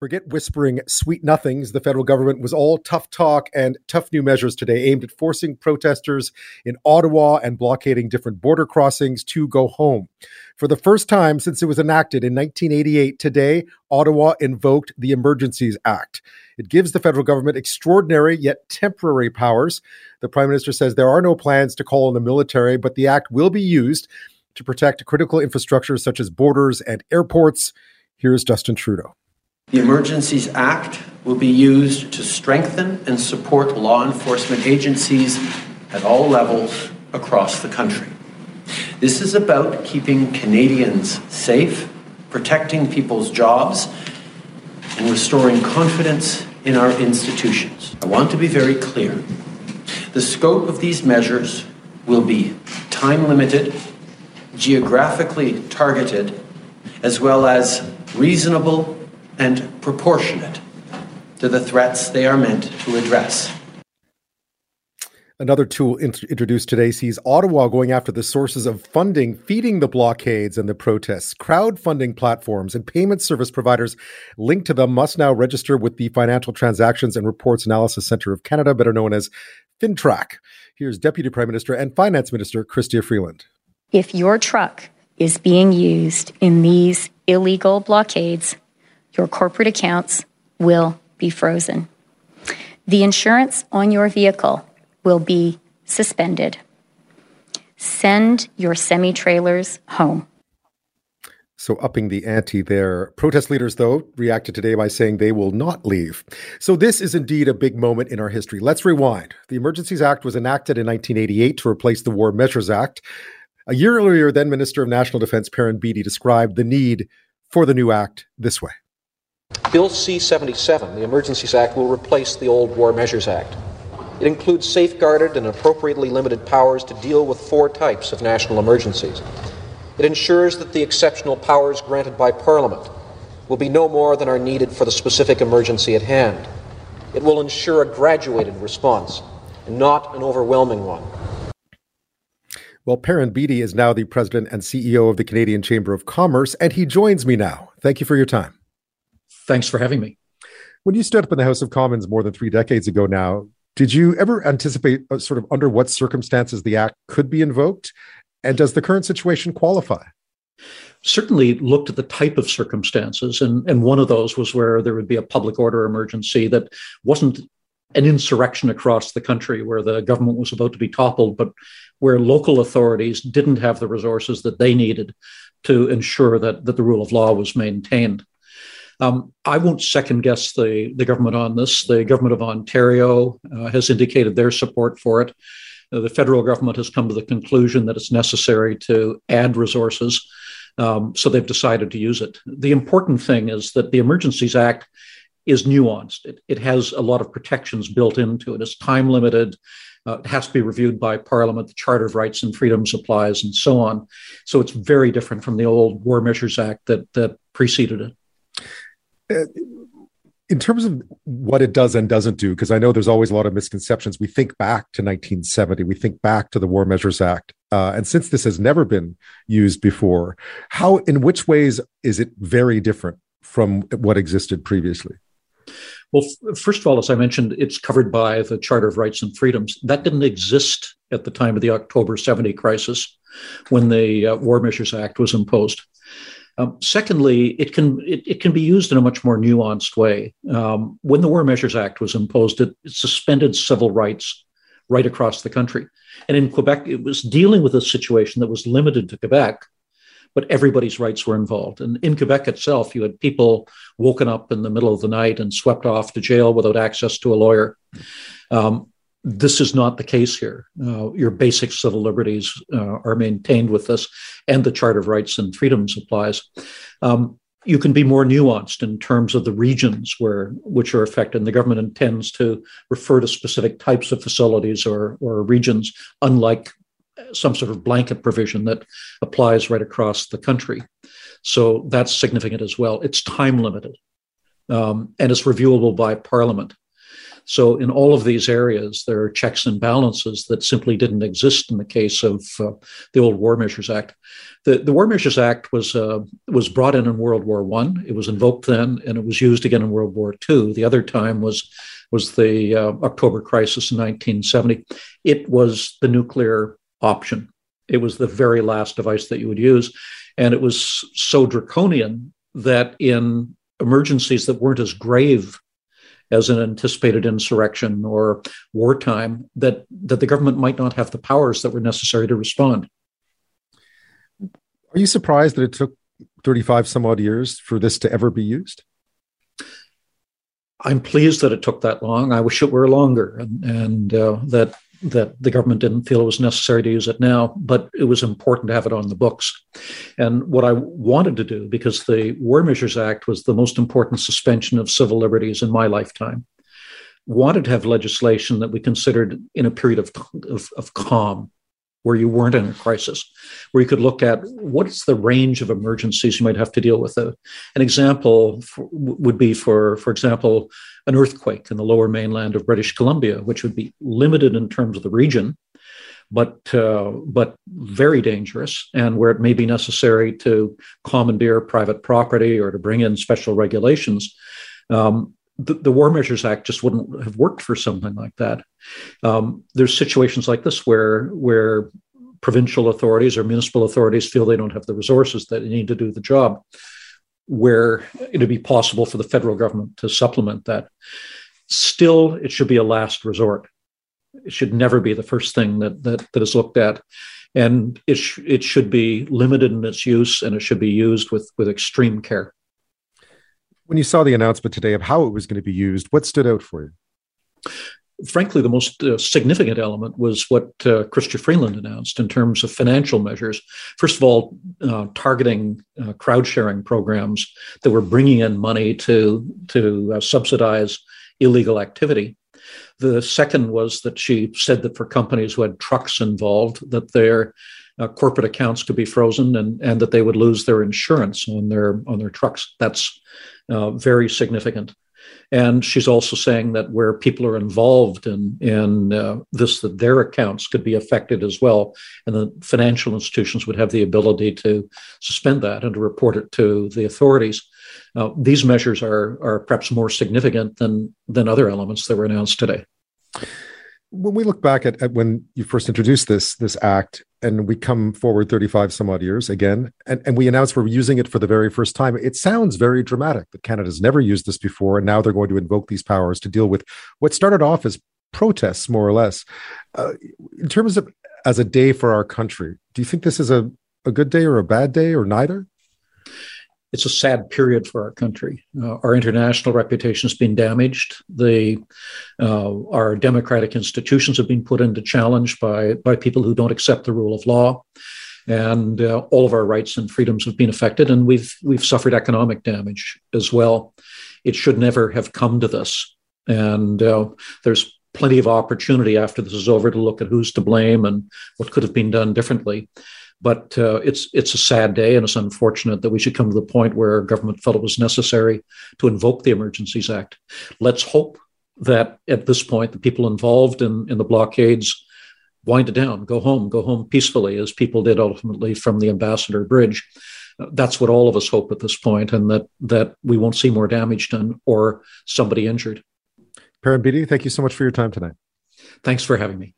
Forget whispering sweet nothings. The federal government was all tough talk and tough new measures today aimed at forcing protesters in Ottawa and blockading different border crossings to go home. For the first time since it was enacted in 1988, today, Ottawa invoked the Emergencies Act. It gives the federal government extraordinary yet temporary powers. The Prime Minister says there are no plans to call on the military, but the act will be used to protect critical infrastructure such as borders and airports. Here's Justin Trudeau. The Emergencies Act will be used to strengthen and support law enforcement agencies at all levels across the country. This is about keeping Canadians safe, protecting people's jobs, and restoring confidence in our institutions. I want to be very clear. The scope of these measures will be time limited, geographically targeted, as well as reasonable and proportionate to the threats they are meant to address. Another tool int- introduced today sees Ottawa going after the sources of funding feeding the blockades and the protests. Crowdfunding platforms and payment service providers linked to them must now register with the Financial Transactions and Reports Analysis Centre of Canada, better known as FINTRAC. Here's Deputy Prime Minister and Finance Minister Chrystia Freeland. If your truck is being used in these illegal blockades, your corporate accounts will be frozen. The insurance on your vehicle will be suspended. Send your semi trailers home. So, upping the ante there. Protest leaders, though, reacted today by saying they will not leave. So, this is indeed a big moment in our history. Let's rewind. The Emergencies Act was enacted in 1988 to replace the War Measures Act. A year earlier, then Minister of National Defense Perrin Beatty described the need for the new act this way. Bill C 77, the Emergencies Act, will replace the old War Measures Act. It includes safeguarded and appropriately limited powers to deal with four types of national emergencies. It ensures that the exceptional powers granted by Parliament will be no more than are needed for the specific emergency at hand. It will ensure a graduated response and not an overwhelming one. Well, Perrin Beatty is now the president and CEO of the Canadian Chamber of Commerce, and he joins me now. Thank you for your time. Thanks for having me. When you stood up in the House of Commons more than three decades ago now, did you ever anticipate uh, sort of under what circumstances the act could be invoked? And does the current situation qualify? Certainly looked at the type of circumstances. And, and one of those was where there would be a public order emergency that wasn't an insurrection across the country where the government was about to be toppled, but where local authorities didn't have the resources that they needed to ensure that, that the rule of law was maintained. Um, I won't second guess the, the government on this. The government of Ontario uh, has indicated their support for it. Uh, the federal government has come to the conclusion that it's necessary to add resources. Um, so they've decided to use it. The important thing is that the Emergencies Act is nuanced. It, it has a lot of protections built into it. It's time limited. Uh, it has to be reviewed by Parliament. The Charter of Rights and Freedoms applies, and so on. So it's very different from the old War Measures Act that that preceded it. Uh, in terms of what it does and doesn't do, because I know there's always a lot of misconceptions. We think back to 1970, we think back to the War Measures Act, uh, and since this has never been used before, how, in which ways, is it very different from what existed previously? Well, first of all, as I mentioned, it's covered by the Charter of Rights and Freedoms. That didn't exist at the time of the October 70 crisis when the uh, War Measures Act was imposed. Um, secondly, it can it, it, can be used in a much more nuanced way. Um, when the War Measures Act was imposed, it, it, suspended civil rights right across the country. And in Quebec, it was dealing with a situation that was limited to Quebec, but everybody's rights were involved. And in Quebec itself, you had people woken up in the middle of the night and swept off to jail without access to a lawyer. Um, this is not the case here. Uh, your basic civil liberties uh, are maintained with this, and the Charter of Rights and Freedoms applies. Um, you can be more nuanced in terms of the regions where which are affected. And the government intends to refer to specific types of facilities or, or regions, unlike some sort of blanket provision that applies right across the country. So that's significant as well. It's time limited um, and it's reviewable by Parliament. So, in all of these areas, there are checks and balances that simply didn't exist in the case of uh, the old War Measures Act. The, the War Measures Act was uh, was brought in in World War One. It was invoked then, and it was used again in World War Two. The other time was was the uh, October crisis in 1970. It was the nuclear option. It was the very last device that you would use, and it was so draconian that in emergencies that weren't as grave as an anticipated insurrection or wartime, that that the government might not have the powers that were necessary to respond. Are you surprised that it took 35 some odd years for this to ever be used? I'm pleased that it took that long. I wish it were longer, and, and uh, that that the government didn't feel it was necessary to use it now, but it was important to have it on the books. And what I wanted to do, because the War Measures Act was the most important suspension of civil liberties in my lifetime, wanted to have legislation that we considered in a period of, of, of calm, where you weren't in a crisis, where you could look at what's the range of emergencies you might have to deal with. Uh, an example for, would be, for, for example, an earthquake in the lower mainland of British Columbia, which would be limited in terms of the region, but uh, but very dangerous, and where it may be necessary to commandeer private property or to bring in special regulations. Um, the, the, War Measures Act just wouldn't have worked for something like that. Um, there's situations like this where where provincial authorities or municipal authorities feel they don't have the resources that they need to do the job, where it'd be possible for the federal government to supplement that. Still, it should be a last resort. It should never be the first thing that that, that is looked at, and it sh- it should be limited in its use, and it should be used with with extreme care. When you saw the announcement today of how it was going to be used, what stood out for you? Frankly, the most uh, significant element was what uh, Chrystia Freeland announced in terms of financial measures. First of all, uh, targeting uh, crowd sharing programs that were bringing in money to to uh, subsidize illegal activity. The second was that she said that for companies who had trucks involved, that their uh, corporate accounts could be frozen and, and that they would lose their insurance on their on their trucks. That's uh, very significant. And she's also saying that where people are involved in in uh, this, that their accounts could be affected as well, and the financial institutions would have the ability to suspend that and to report it to the authorities. Uh, these measures are are perhaps more significant than than other elements that were announced today when we look back at, at, when you first introduced this this act and we come forward 35 some odd years again and, and we announce we're using it for the very first time it sounds very dramatic that canada's never used this before and now they're going to invoke these powers to deal with what started off as protests more or less. Uh, in terms of as a day for our country do you think this is a, a good day or a bad day or neither it's a sad period for our country. Uh, our international reputation has been damaged. The uh, our democratic institutions have been put into challenge by by people who don't accept the rule of law, and uh, all of our rights and freedoms have been affected. And we've we've suffered economic damage as well. It should never have come to this. And uh, there's plenty of opportunity after this is over to look at who's to blame and what could have been done differently. But uh, it's it's a sad day, and it's unfortunate that we should come to the point where government felt it was necessary to invoke the Emergencies Act. Let's hope that at this point, the people involved in, in the blockades wind it down, go home, go home peacefully, as people did ultimately from the Ambassador Bridge. That's what all of us hope at this point, and that that we won't see more damage done or somebody injured. Perrin Beatty, thank you so much for your time tonight. Thanks for having me.